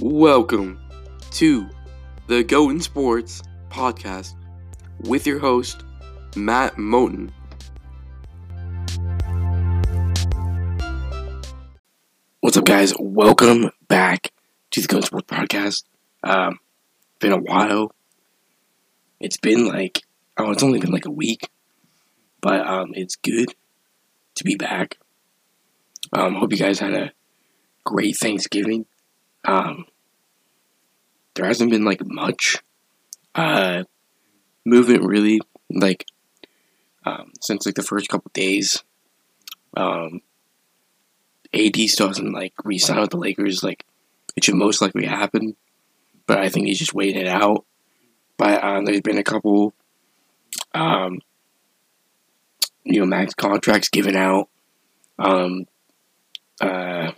Welcome to the Go in Sports podcast with your host, Matt Moten. What's up, guys? Welcome back to the Go in Sports podcast. Um, been a while. It's been like, oh, it's only been like a week, but um, it's good to be back. Um, hope you guys had a great Thanksgiving. Um, there hasn't been like much uh, movement really, like um, since like the first couple days. Um, AD still hasn't like re-signed with the Lakers. Like it should most likely happen, but I think he's just waiting it out. But um, there's been a couple, um, you know, max contracts given out. Um, uh,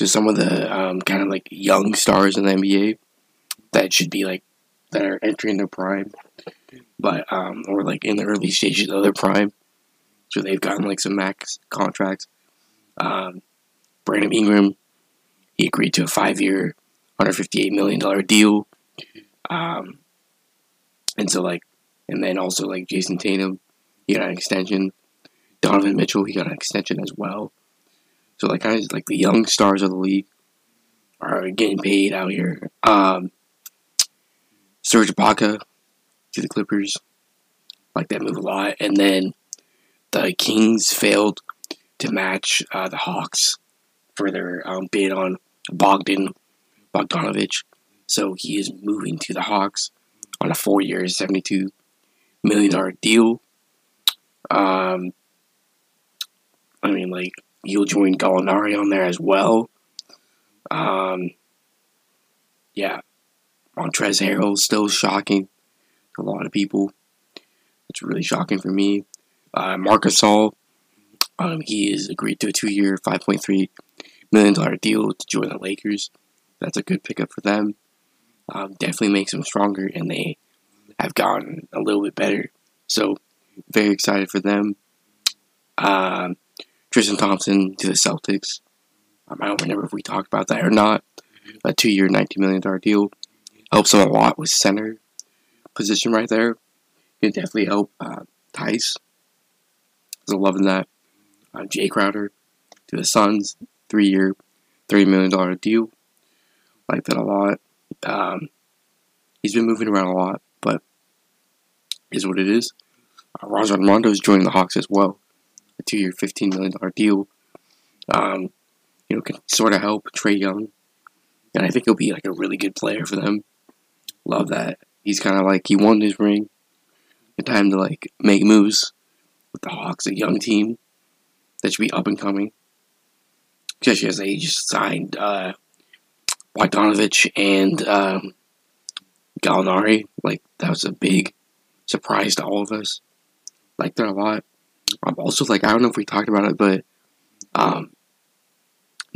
to some of the um, kind of like young stars in the NBA that should be like that are entering their prime, but um, or like in the early stages of their prime, so they've gotten like some max contracts. Um, Brandon Ingram, he agreed to a five-year, hundred fifty-eight million dollar deal, um, and so like, and then also like Jayson Tatum, he got an extension. Donovan Mitchell, he got an extension as well. So like of like the young stars of the league are getting paid out here. Um, Serge Ibaka to the Clippers, like that move a lot, and then the Kings failed to match uh, the Hawks for their um, bid on Bogdan Bogdanovich, so he is moving to the Hawks on a four-year, seventy-two million dollar deal. Um, I mean, like you'll join Gallinari on there as well. Um, yeah, Montrezl Harrell still shocking a lot of people. It's really shocking for me. Uh, Marc Gasol, um, he has agreed to a two-year, five point three million dollar deal to join the Lakers. That's a good pickup for them. Um, definitely makes them stronger, and they have gotten a little bit better. So, very excited for them. Um, Tristan Thompson to the Celtics. I don't remember if we talked about that or not. A two year, $19 million deal helps him a lot with center position right there. Can definitely help uh, Theis. I'm loving that. Uh, Jae Crowder to the Suns, three year, $30 million deal. Like that a lot. Um, he's been moving around a lot, but is what it is. Uh, Rajon Rondo is joining the Hawks as well a two year, $15 million deal. Um, you know, can sort of help Trae Young. And I think he'll be like a really good player for them. Love that. He's kind of like, he won his ring. The time to like make moves with the Hawks, a young team that should be up and coming. Especially as they just signed uh, Bogdanovich and um, Gallinari. Like, that was a big surprise to all of us. Like that a lot. I'm also like I don't know if we talked about it, but um,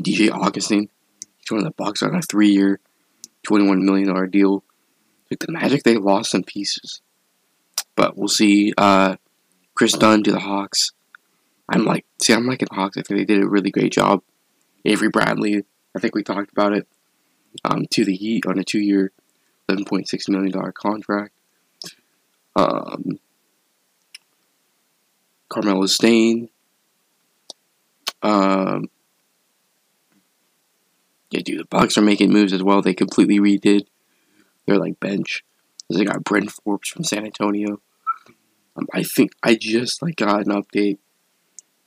DJ Augustin, he's one of the Bucks on a three-year, twenty-one million dollar deal. Like the Magic, they lost some pieces, but we'll see. Uh, Kris Dunn to the Hawks. I'm like, see, I'm liking the Hawks. I think they did a really great job. Avery Bradley, I think we talked about it. Um, to the Heat on a two-year, eleven point six million dollar contract. Um, Carmelo Stain. Um, yeah, dude, the Bucks are making moves as well. They completely redid their like bench. They got Bryn Forbes from San Antonio. Um, I think I just like got an update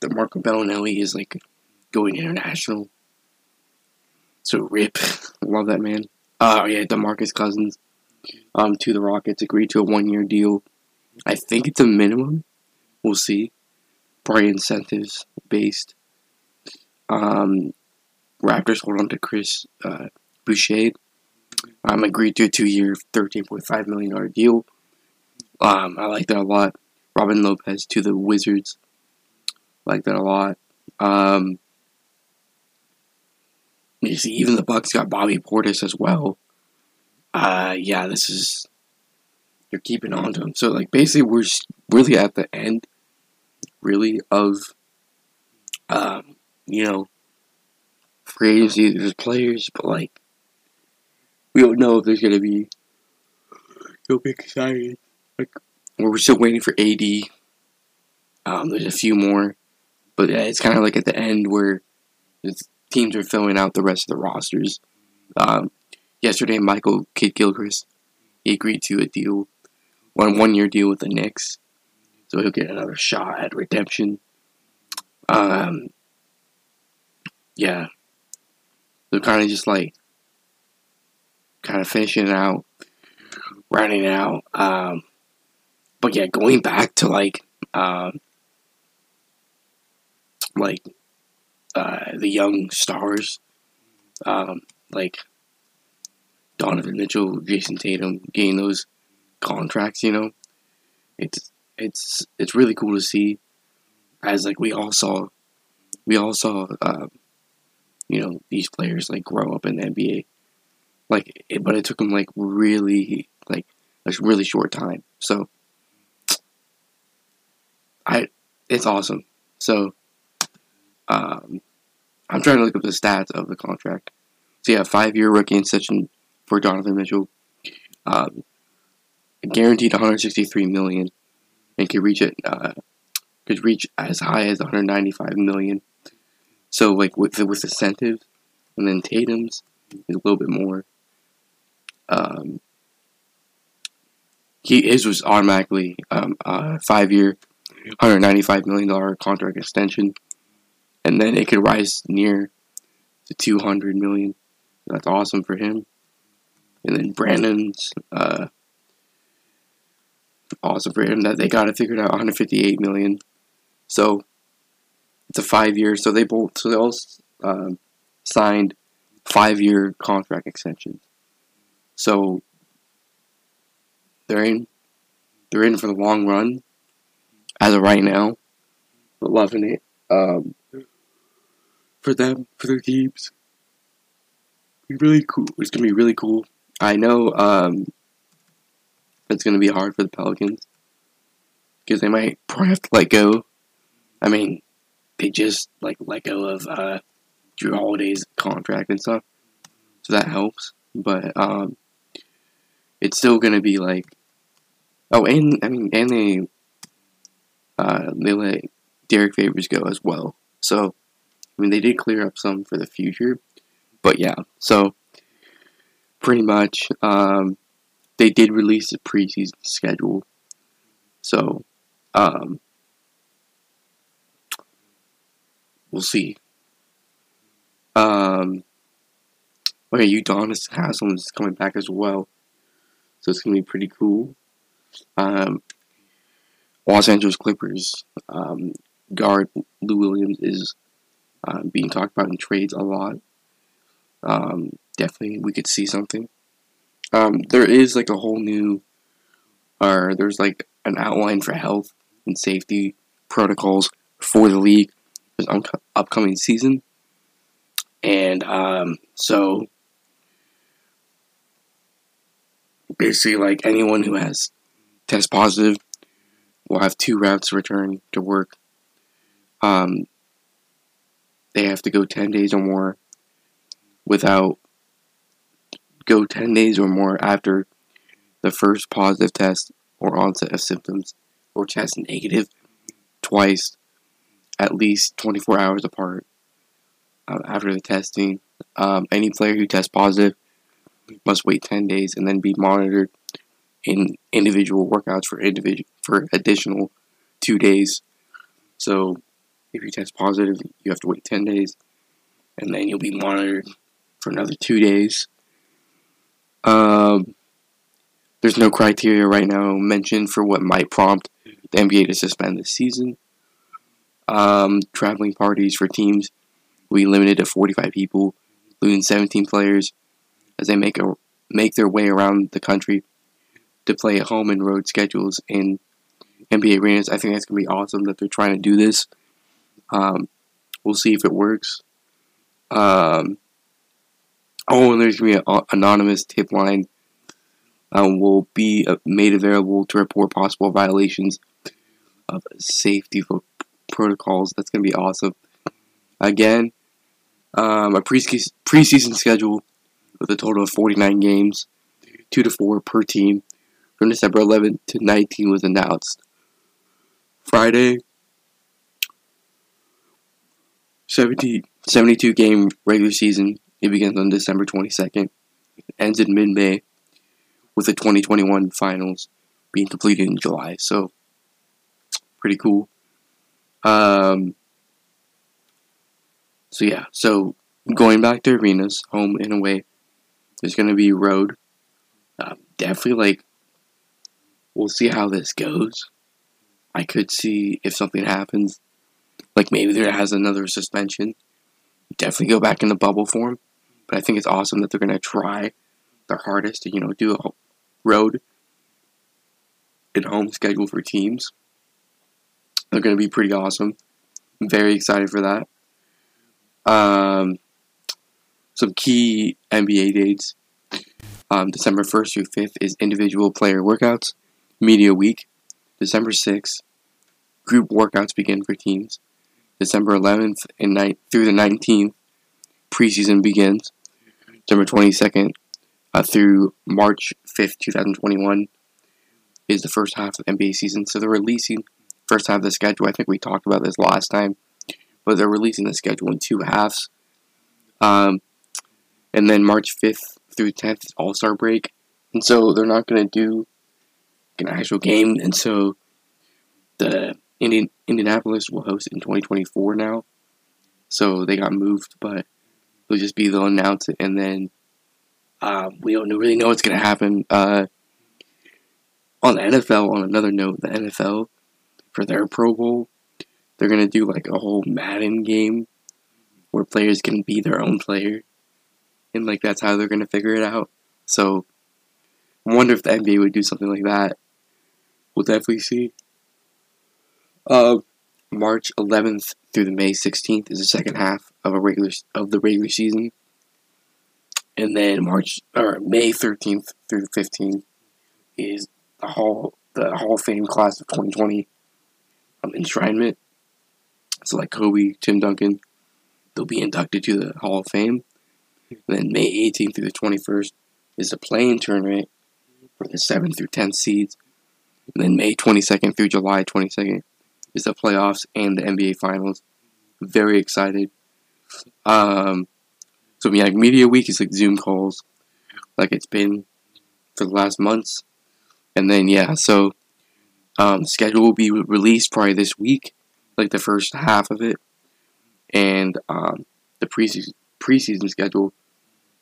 that Marco Belinelli is like going international. So rip, love that man. Oh yeah, Demarcus Cousins, um, to the Rockets agreed to a one year deal. I think it's a minimum. We'll see probably incentives based. Um, Raptors hold on to Chris uh, Boucher. Um, agreed to a two-year, thirteen point five million dollar deal. Um, I like that a lot. Robin Lopez to the Wizards. Like that a lot. Um, you see, even the Bucks got Bobby Portis as well. Uh, yeah, this is you're keeping on to him. So like basically, we're really at the end really of um, you know free agency. There's players, but like we don't know if there's gonna be. You'll be excited. Like we're still waiting for AD. Um, there's a few more, but yeah, it's kind of like at the end where the teams are filling out the rest of the rosters. Um, yesterday, Michael Kidd Gilchrist he agreed to a deal, one one year deal with the Knicks, so he'll get another shot at redemption. Um, yeah, they're kind of just like kind of finishing out, rounding out. Um, but yeah, going back to like, um, like uh, the young stars, um, like Donovan Mitchell, Jayson Tatum, getting those contracts. You know, it's it's it's really cool to see. As like we all saw, we all saw, uh, you know, these players like grow up in the NBA. Like, it, but it took them like really like a really short time. So, I it's awesome. So, um, I'm trying to look up the stats of the contract. So yeah, five year rookie extension for Donovan Mitchell. Um, guaranteed 163 million, and could reach it uh, could reach as high as 195 million. So like with the, with incentives, and then Tatum's is a little bit more. Um, he his was automatically um, a five year, 195 million dollar contract extension and then it could rise near to 200 million. That's awesome for him. And then Brandon's uh, awesome for him that they got it figured out 158 million. So it's a five year. So they both so they all um, signed five year contract extensions. So they're in they're in for the long run as of right now. Loving it. Um, for them, for their teams. Be really cool. It's gonna be really cool. I know um, it's gonna be hard for the Pelicans because they might have to let go. I mean, they just like let go of uh, Jrue Holiday's contract and stuff, so that helps. But um, it's still gonna be like, oh, and I mean, and they uh, they let Derrick Favors go as well. So I mean, they did clear up some for the future, but yeah. So pretty much, um, they did release the preseason schedule. So, um, we'll see. Um, okay, Udonis Haslem is coming back as well, so it's gonna be pretty cool. Um, Los Angeles Clippers um, guard Lou Williams is uh, being talked about in trades a lot. Um, definitely, we could see something. Um, there is like a whole new, or there's like an outline for health and safety protocols for the league the un- upcoming season, and um, so basically, like anyone who has test positive will have two routes to return to work. Um, they have to go 10 days or more without go 10 days or more after the first positive test or onset of symptoms or test negative twice at least 24 hours apart uh, after the testing. Um, any player who tests positive must wait 10 days and then be monitored in individual workouts for individual for additional two days. So if you test positive, you have to wait 10 days, and then you'll be monitored for another two days. Um, there's no criteria right now mentioned for what might prompt the NBA to suspend this season. Um, traveling parties for teams will be limited to 45 people, including 17 players, as they make a make their way around the country to play at home and road schedules in NBA arenas. I think that's gonna be awesome that they're trying to do this. Um, we'll see if it works. Um, oh, and there's going to be an anonymous tip line um, will be uh, made available to report possible violations of safety protocols. That's going to be awesome. Again, um, a preseason schedule with a total of 49 games, 2 to 4 per team, from December 11th to 19 was announced. Friday, 70, 72 game regular season. It begins on December 22nd, ends in mid May, with the 2021 finals being completed in July. So, pretty cool. Um, so, yeah, so going back to arenas, home and away, there's going to be road. Uh, definitely, like, we'll see how this goes. I could see if something happens, like maybe there has another suspension. Definitely go back in the bubble form. But I think it's awesome that they're going to try their hardest to, you know, do a road and home schedule for teams. They're going to be pretty awesome. I'm very excited for that. Um, some key NBA dates. Um, December 1st through 5th is individual player workouts. Media week. December 6th, group workouts begin for teams. December 11th and 9th through the 19th, preseason begins. December 22nd uh, through March 5th, 2021 is the first half of the NBA season. So they're releasing first half of the schedule. I think we talked about this last time, but they're releasing the schedule in two halves. Um, and then March 5th through 10th is All Star break, and so they're not going to do an actual game, and so the Indian, Indianapolis will host in 2024 now. So they got moved, but it'll just be they'll announce it, and then uh, we don't really know what's going to happen. Uh, on the NFL, on another note, the NFL for their Pro Bowl, they're going to do like a whole Madden game where players can be their own player, and like that's how they're going to figure it out. So, I wonder if the NBA would do something like that. We'll definitely see. Uh, March 11th through the May 16th is the second half of a regular of the regular season, and then March or May 13th through 15th is the Hall the Hall of Fame class of 2020 um, enshrinement. So like Kobe, Tim Duncan, they'll be inducted to the Hall of Fame. And then May 18th through the 21st is the play-in tournament for the 7th through 10th seeds. And then May 22nd through July 22nd is the playoffs and the NBA Finals. Very excited. Um, so yeah, media week is like Zoom calls, like it's been for the last months, and then yeah, so um, schedule will be released probably this week, like the first half of it, and um, the preseason preseason schedule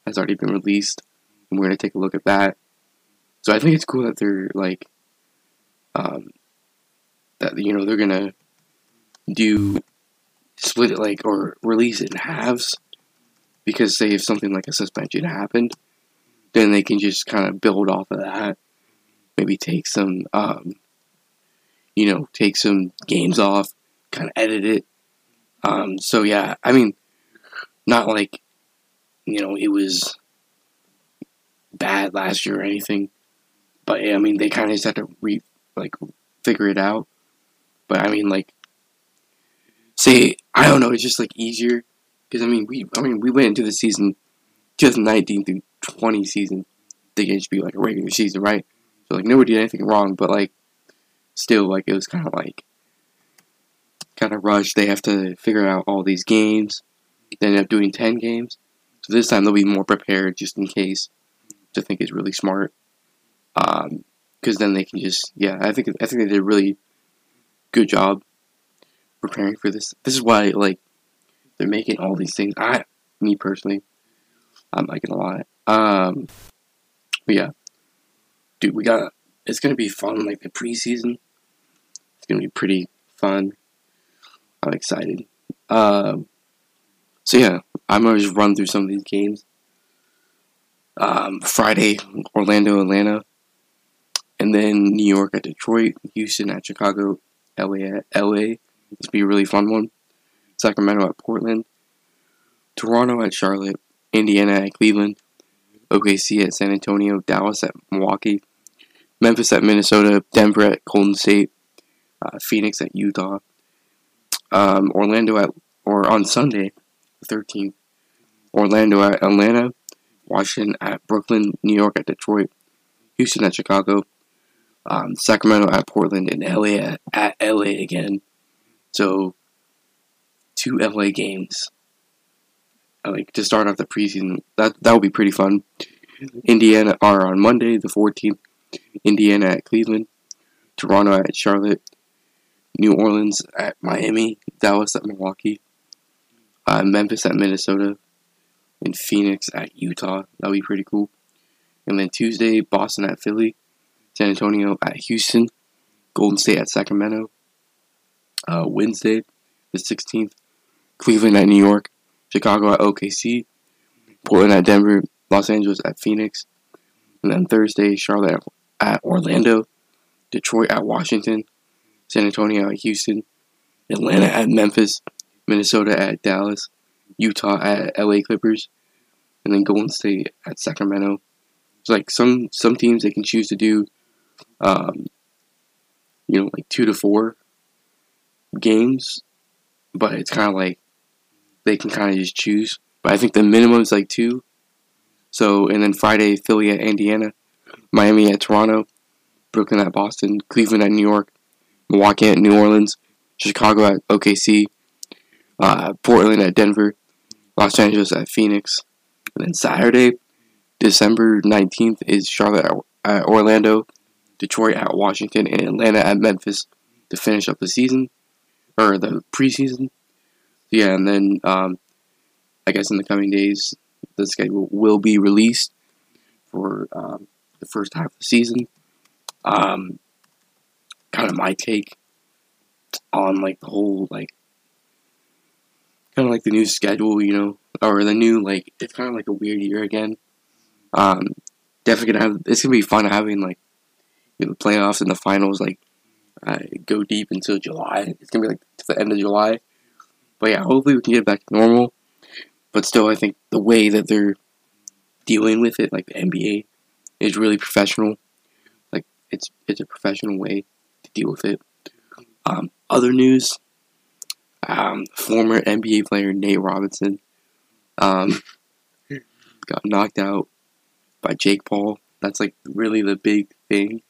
has already been released, and we're gonna take a look at that. So I think it's cool that they're like um, that you know they're gonna do split it like or release it in halves because say if something like a suspension happened then they can just kind of build off of that maybe take some um, you know take some games off kind of edit it um, so yeah i mean not like you know it was bad last year or anything but i mean they kind of just had to re like figure it out. But I mean, like, say I don't know, it's just like easier because I mean we I mean we went into the season 2019 through 20 season thinking it should be like a regular season, right? So like nobody did anything wrong, but like still like it was kind of like kind of rushed. They have to figure out all these games. They end up doing 10 games. So this time they'll be more prepared just in case, which I think is really smart. Um, because then they can just yeah. I think I think they did a really good job preparing for this. This is why like they're making all these things. I me personally, I'm liking a lot. Um, but yeah, dude, we got it's gonna be fun. Like the preseason, it's gonna be pretty fun. I'm excited. Um, so yeah, I'm gonna just run through some of these games. Um, Friday, Orlando, Atlanta and then New York at Detroit, Houston at Chicago, LA at LA. This be a really fun one. Sacramento at Portland, Toronto at Charlotte, Indiana at Cleveland, OKC at San Antonio, Dallas at Milwaukee, Memphis at Minnesota, Denver at Golden State, uh, Phoenix at Utah, um, Orlando at or on Sunday, the 13th, Orlando at Atlanta, Washington at Brooklyn, New York at Detroit, Houston at Chicago, um, Sacramento at Portland, and LA at, at LA again. So, two LA games. Like to start off the preseason, that that would be pretty fun. Indiana are on Monday, the 14th. Indiana at Cleveland, Toronto at Charlotte, New Orleans at Miami, Dallas at Milwaukee, uh, Memphis at Minnesota, and Phoenix at Utah. That would be pretty cool. And then Tuesday, Boston at Philly, San Antonio at Houston, Golden State at Sacramento. Uh, Wednesday, the 16th, Cleveland at New York, Chicago at OKC, Portland at Denver, Los Angeles at Phoenix, and then Thursday, Charlotte at Orlando, Detroit at Washington, San Antonio at Houston, Atlanta at Memphis, Minnesota at Dallas, Utah at LA Clippers, and then Golden State at Sacramento. It's like some some teams they can choose to do, um, you know, like two to four games, but it's kind of like they can kind of just choose. But I think the minimum is like two. So and then Friday Philly at Indiana, Miami at Toronto, Brooklyn at Boston, Cleveland at New York, Milwaukee at New Orleans, Chicago at OKC, uh, Portland at Denver, Los Angeles at Phoenix. And then Saturday, December 19th, is Charlotte at Orlando, Detroit at Washington, and Atlanta at Memphis to finish up the season, or the preseason. Yeah, and then um, I guess in the coming days, the schedule will be released for um, the first half of the season. Um, kind of my take on like the whole like kind of like the new schedule, you know, or the new like it's kind of like a weird year again. Um, definitely gonna have it's gonna be fun having like you know, the playoffs and the finals like uh, go deep until July. It's gonna be like to the end of July. But yeah, hopefully we can get back to normal. But still, I think the way that they're dealing with it, like the NBA, is really professional. Like it's it's a professional way to deal with it. Um, other news: um, former NBA player Nate Robinson um, got knocked out by Jake Paul. That's like really the big thing.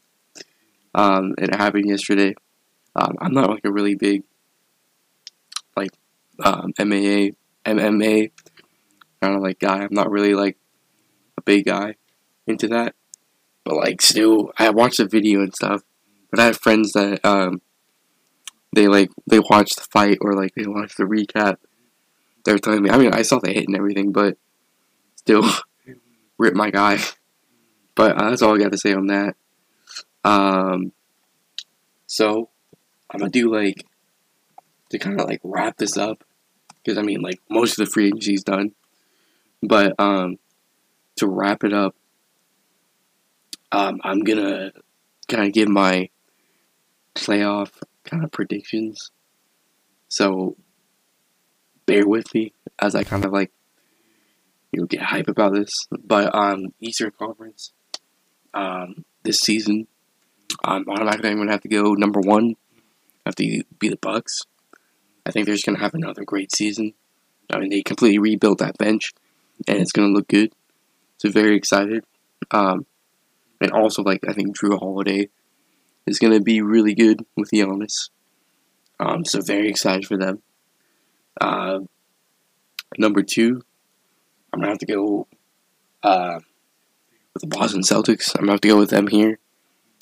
Um, it happened yesterday. Um, I'm not like a really big like um, MMA MMA kind of like guy. I'm not really like a big guy into that, but like still, I watched the video and stuff. But I have friends that um, they like they watch the fight or like they watch the recap. They're telling me. I mean, I saw the hit and everything, but still, rip my guy. But uh, that's all I got to say on that. Um, so I'm gonna do like to kind of like wrap this up because I mean like most of the free agency is done, but um, to wrap it up, um, I'm gonna kind of give my playoff kind of predictions. So bear with me as I kind of like you know get hype about this. But um Eastern Conference um this season, um automatically I'm gonna have to go number one. Have to be the Bucks. I think they're just gonna have another great season. I mean they completely rebuilt that bench and it's gonna look good. So very excited. Um and also like I think Jrue Holiday is going to be really good with Giannis. Um, so very excited for them. Uh, number two, I'm gonna have to go uh, with the Boston Celtics. I'm gonna have to go with them here.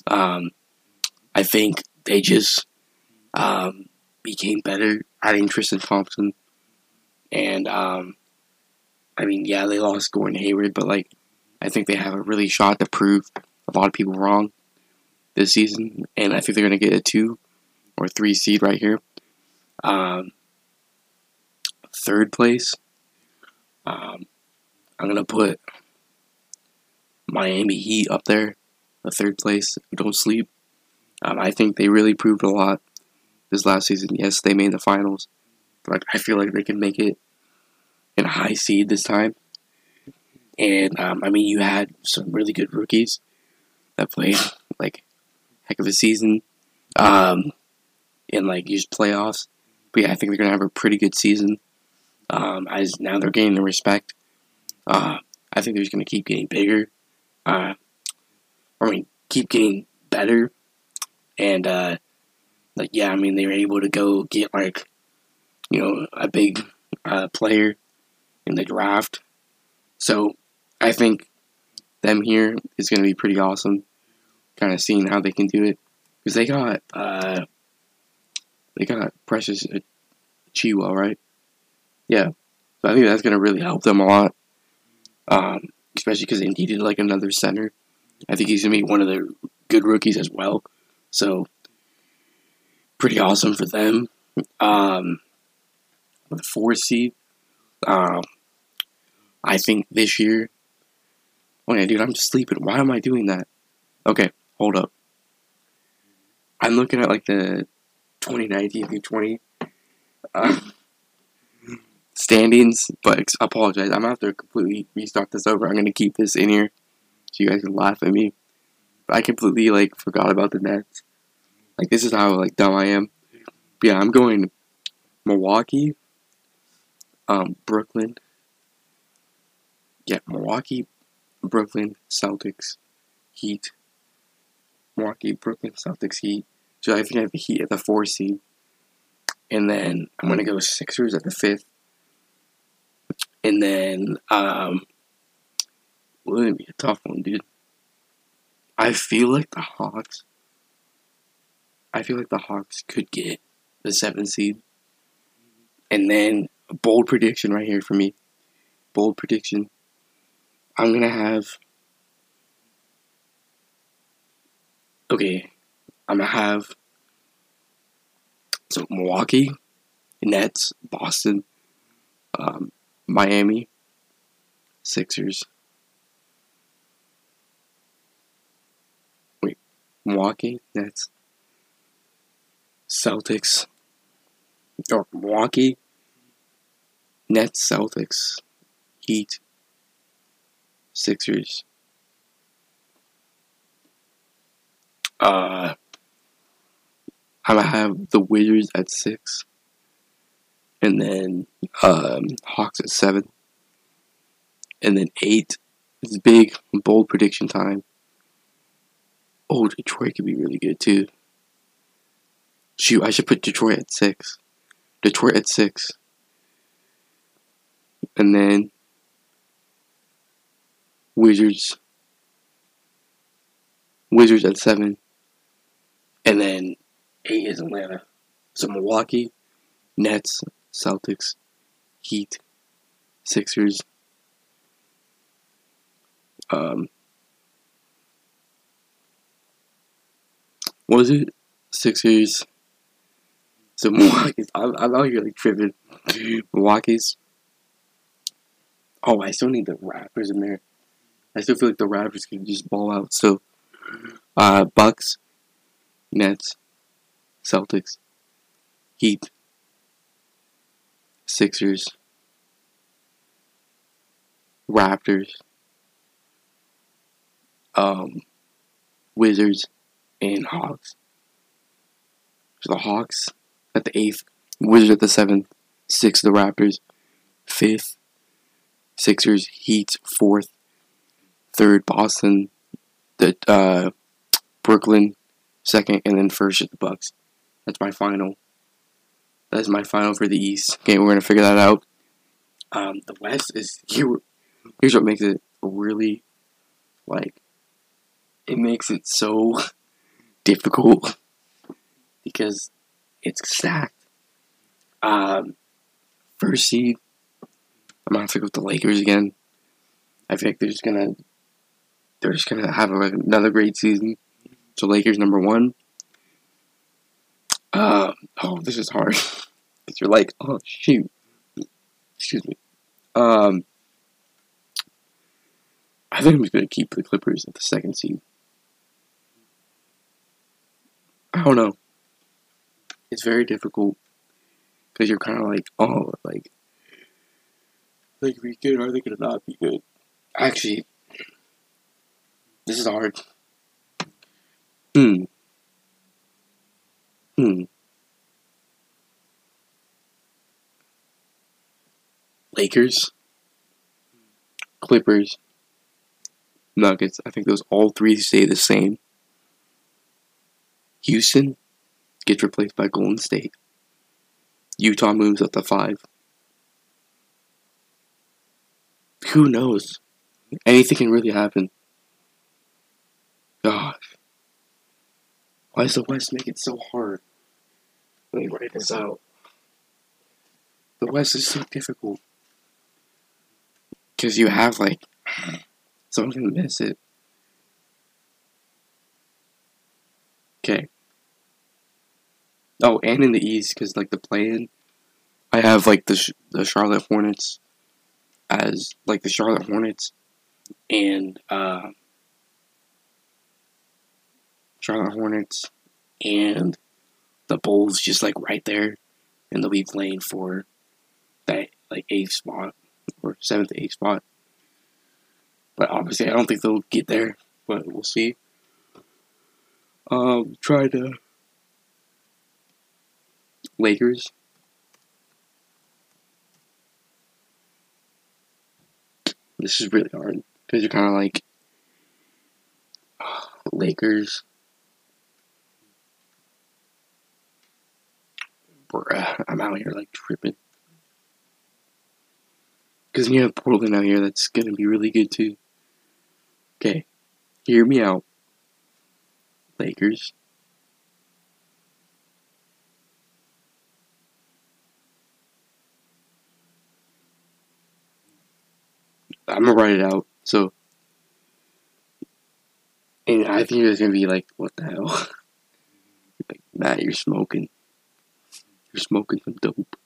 Um, I think they just um, became better adding Tristan Thompson, and um, I mean, yeah, they lost Gordon Hayward, but like, I think they have a really shot to prove a lot of people wrong this season, and I think they're going to get a two or three seed right here. Um, third place, um, I'm going to put Miami Heat up there, the third place. Don't sleep. Um, I think they really proved a lot this last season. Yes, they made the finals, but I feel like they can make it in a high seed this time. And um, I mean, you had some really good rookies that played like heck of a season um, in like these playoffs. But yeah, I think they're gonna have a pretty good season. Um, as now they're gaining the respect. Uh, I think they're just to keep getting bigger. Uh, I mean, keep getting better. And, uh, like, yeah, I mean, they were able to go get, like, you know, a big uh, player in the draft. So I think them here is going to be pretty awesome. Kind of seeing how they can do it because they got uh, they got Precious Achiuwa, right? Yeah, so I think that's going to really help them a lot, um, especially because they needed like another center. I think he's going to be one of the good rookies as well. So pretty awesome for them. Um, the four seed. Um, I think this year. Oh yeah, dude, I'm just sleeping. Why am I doing that? Okay, hold up. I'm looking at like the 2019 through 20 uh, standings, but I apologize. I'm gonna have to completely restart this over. I'm gonna keep this in here so you guys can laugh at me. But I completely like forgot about the Nets. Like this is how like dumb I am. But yeah, I'm going Milwaukee, um, Brooklyn. Yeah, Milwaukee, Brooklyn, Celtics, Heat. Milwaukee, Brooklyn, Celtics, Heat. So I think I have the Heat at the four seed. And then I'm gonna go Sixers at the fifth. And then um well, it'd be a tough one, dude. I feel like the Hawks I feel like the Hawks could get the seventh seed. And then a bold prediction right here for me. Bold prediction. I'm gonna have okay, I'm gonna have so Milwaukee, Nets, Boston, um, Miami, Sixers. Milwaukee, Nets, Celtics, or Milwaukee, Nets, Celtics, Heat, Sixers. Uh, gonna have the Wizards at six, and then um, Hawks at seven, and then eight. It's big, bold prediction time. Oh, Detroit could be really good too. Shoot, I should put Detroit at six. Detroit at six. And then Wizards. Wizards at seven. And then eight is Atlanta. So Milwaukee, Nets, Celtics, Heat, Sixers. Um, was it? Sixers. So Milwaukee's. I'm, I'm out here like tripping. Milwaukee's. Oh, I still need the Raptors in there. I still feel like the Raptors can just ball out. So, uh, Bucks, Nets, Celtics, Heat, Sixers, Raptors, um, Wizards, and Hawks. So the Hawks at the eighth, Wizards at the seventh, sixth the Raptors, fifth Sixers, Heat fourth, third Boston, the uh, Brooklyn second, and then first at the Bucks. That's my final. That's my final for the East. Okay, we're gonna figure that out. Um, the West is here. Here's what makes it really like. It makes it so difficult because it's stacked. Um, first seed, I'm gonna have to go with the Lakers again. I like they're just gonna they're just gonna have another great season. So Lakers number one. Uh, oh, this is hard because you're like, oh shoot, excuse me. Um, I think I'm just gonna keep the Clippers at the second seed. I don't know. It's very difficult because you're kind of like, oh, like, like we good? Or are they gonna not be good? Actually, this is hard. Hmm. Hmm. Lakers, Clippers, Nuggets. I think those all three stay the same. Houston gets replaced by Golden State. Utah moves up to five. Who knows? Anything can really happen. Gosh. Why does the West make it so hard? Let me write this out. The West is so difficult. Because you have, like, someone's gonna miss it. Okay. Oh, and in the East, because, like, the play-in, I have, like, the, the Charlotte Hornets as, like, the Charlotte Hornets and, uh, Charlotte Hornets and the Bulls just like right there, and they'll be playing for that like eighth spot or seventh, eighth spot. But obviously, I don't think they'll get there, but we'll see. Um, try to Lakers. This is really hard because you're kind of like Lakers. Bruh, I'm out here like tripping. Because you have Portland out here that's going to be really good too. Okay, hear me out. Lakers. I'm gonna write it out. So, and I think it's gonna be like, what the hell? like, Matt, you're smoking. You're smoking some dope.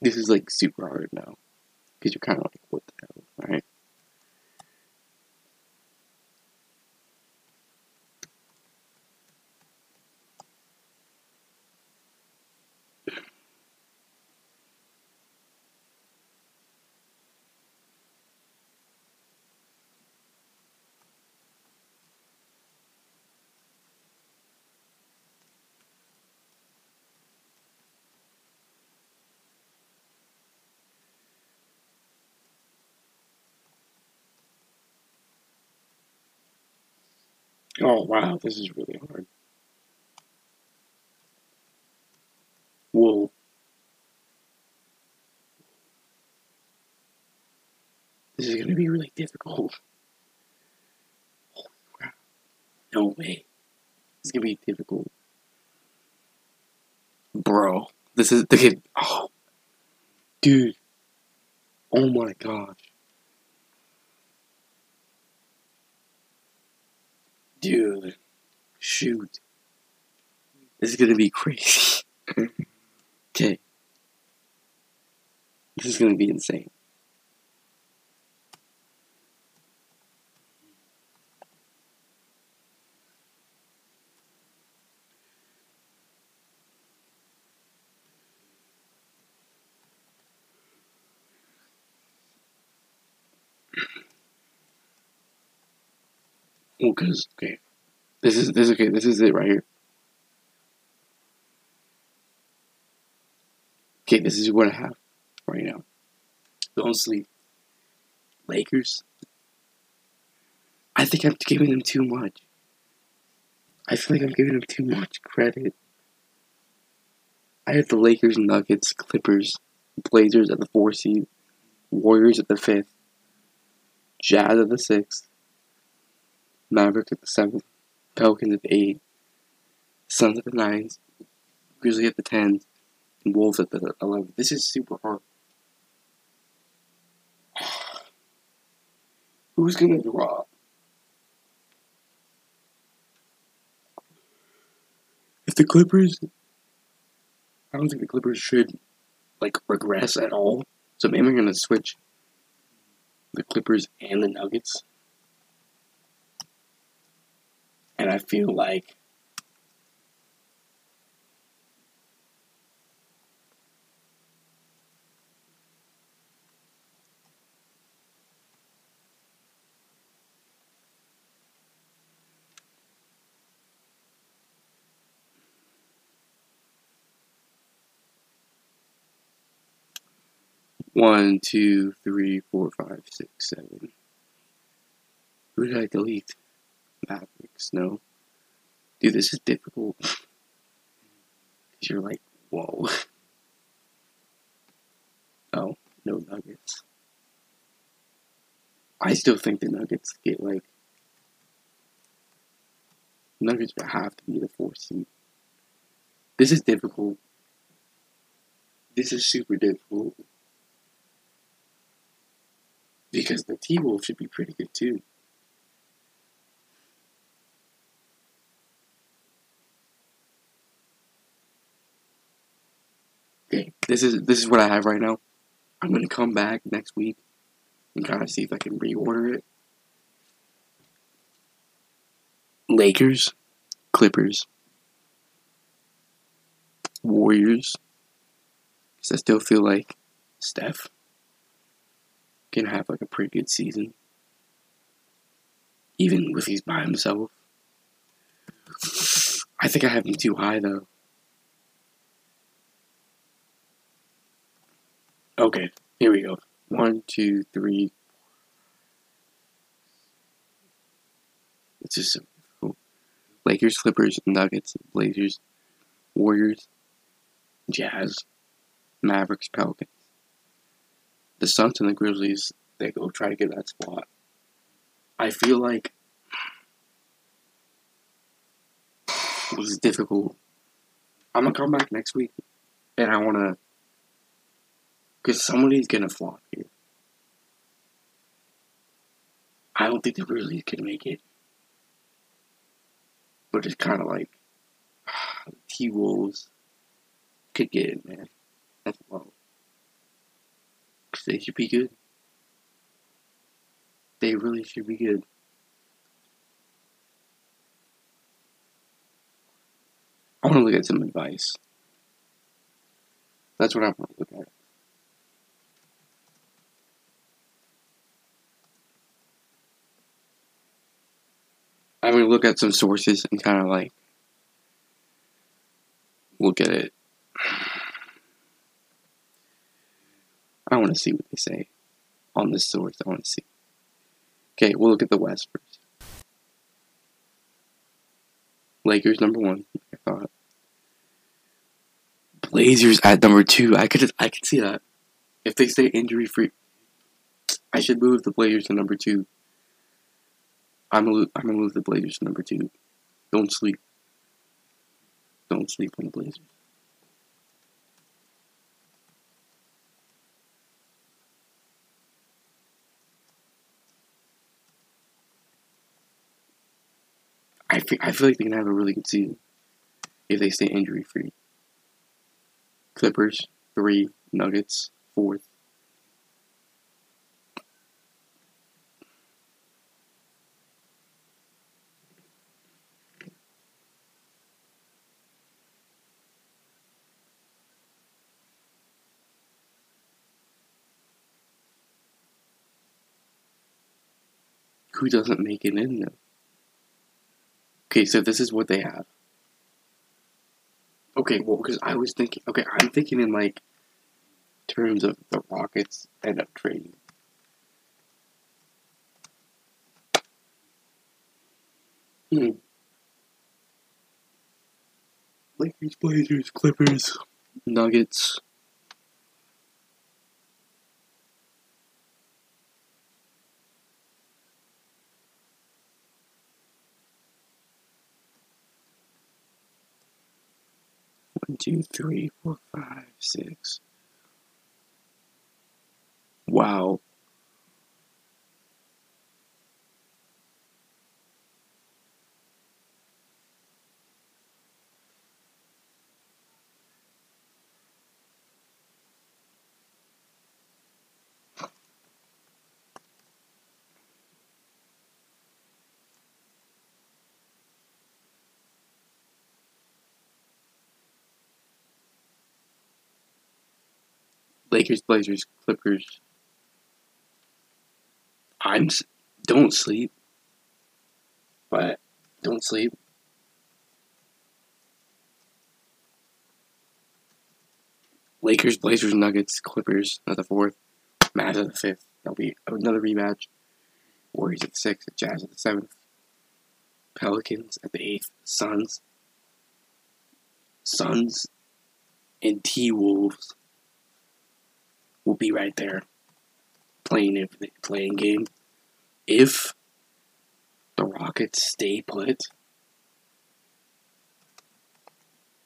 This is like super hard now. Because you're kind of like, what the hell, right? Oh wow, um, this is really hard. Whoa. This is gonna be really difficult. Holy crap. No way. It's gonna be difficult. Bro. This is the kid. Oh. Dude. Oh my gosh. Dude. Shoot. This is gonna be crazy. okay. This is gonna be insane. Well, cause okay, this is this okay. This is it right here. Okay, this is what I have right now. Don't sleep. Lakers. I think I'm giving them too much. I feel like I'm giving them too much credit. I have the Lakers, Nuggets, Clippers, Blazers at the four seed, Warriors at the fifth, Jazz at the sixth, Mavericks at the seventh, Pelicans at the eighth, Suns at the ninth, Grizzlies at the tenth, and Wolves at the eleventh. This is super hard. Who's gonna drop? If the Clippers, I don't think the Clippers should like regress at all. So maybe I'm gonna switch the Clippers and the Nuggets. And I feel like One, two, three, four, five, six, seven. Who did I delete? Mavericks, no. Dude, this is difficult. You're like, whoa. oh, no Nuggets. I still think the Nuggets get like Nuggets would have to be the fourth seed. This is difficult. This is super difficult. Because the T Wolves should be pretty good too. Okay, this is this is what I have right now. I'm gonna come back next week and kind of see if I can reorder it. Lakers, Clippers, Warriors. Because I still feel like Steph can have like a pretty good season, even if he's by himself. I think I have him too high though. Okay, here we go. One, two, three. It's just. Lakers, Clippers, Nuggets, Blazers, Warriors, Jazz, Mavericks, Pelicans. The Suns and the Grizzlies, they go try to get that spot. I feel like it was difficult. I'm gonna come back next week and I wanna because somebody's gonna flop here. I don't think the Grizzlies can make it. But it's kind of like T Wolves could get it, man. That's low. Because they should be good. They really should be good. I want to look at some advice. That's what I want to look at. I'm gonna look at some sources and kind of like look at it. I want to see what they say on this source. I want to see. Okay, we'll look at the West first. Lakers number one. I thought. Blazers at number two. I could I could see that if they stay injury free. I should move the Blazers to number two. I'm gonna I'm gonna move the Blazers number two. Don't sleep. Don't sleep on the Blazers. I feel, I feel like they can have a really good season if they stay injury free. Clippers, three. Nuggets, fourth. Who doesn't make it in though? Okay, so this is what they have. Okay, well, because I was thinking, okay, I'm thinking in like terms of the Rockets end up trading. Hmm. Lakers, Blazers, Clippers, Nuggets. One, two, three, four, five, six. Wow. Lakers, Blazers, Clippers. I'm don't sleep, but don't sleep. Lakers, Blazers, Nuggets, Clippers at the fourth, Mavs at the fifth. That'll be another rematch. Warriors at the sixth, Jazz at the seventh, Pelicans at the eighth, Suns, Suns, and T Wolves will be right there playing if play-in game. If the Rockets stay put,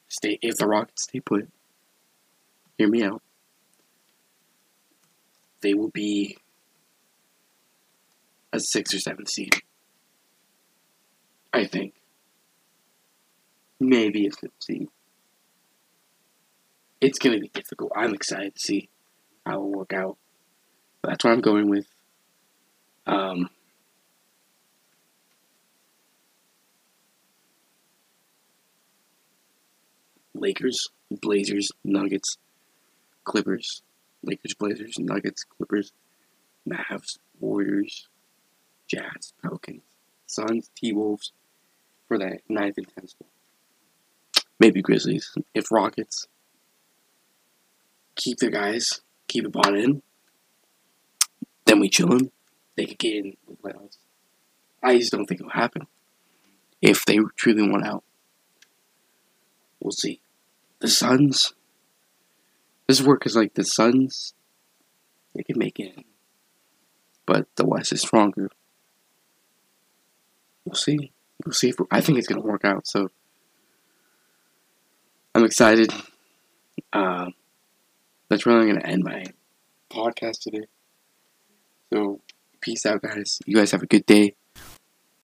stay if the Rockets stay put, hear me out. They will be a six or seven seed. I think. Maybe a fifth seed. It's gonna be difficult. I'm excited to see how it will work out. But that's what I'm going with. Um, Lakers, Blazers, Nuggets, Clippers, Lakers, Blazers, Nuggets, Clippers, Mavs, Warriors, Jazz, Pelicans, Suns, T Wolves for that ninth and tenth spot. Maybe Grizzlies. If Rockets keep their guys, keep it bought in, then we chill them. They could get in the playoffs. I just don't think it'll happen. If they truly want out. We'll see. The Suns. This work is like the Suns. They can make it. But the West is stronger. We'll see. We'll see if I think it's gonna work out. So I'm excited. Uh, that's really gonna end my podcast today. So peace out, guys. You guys have a good day.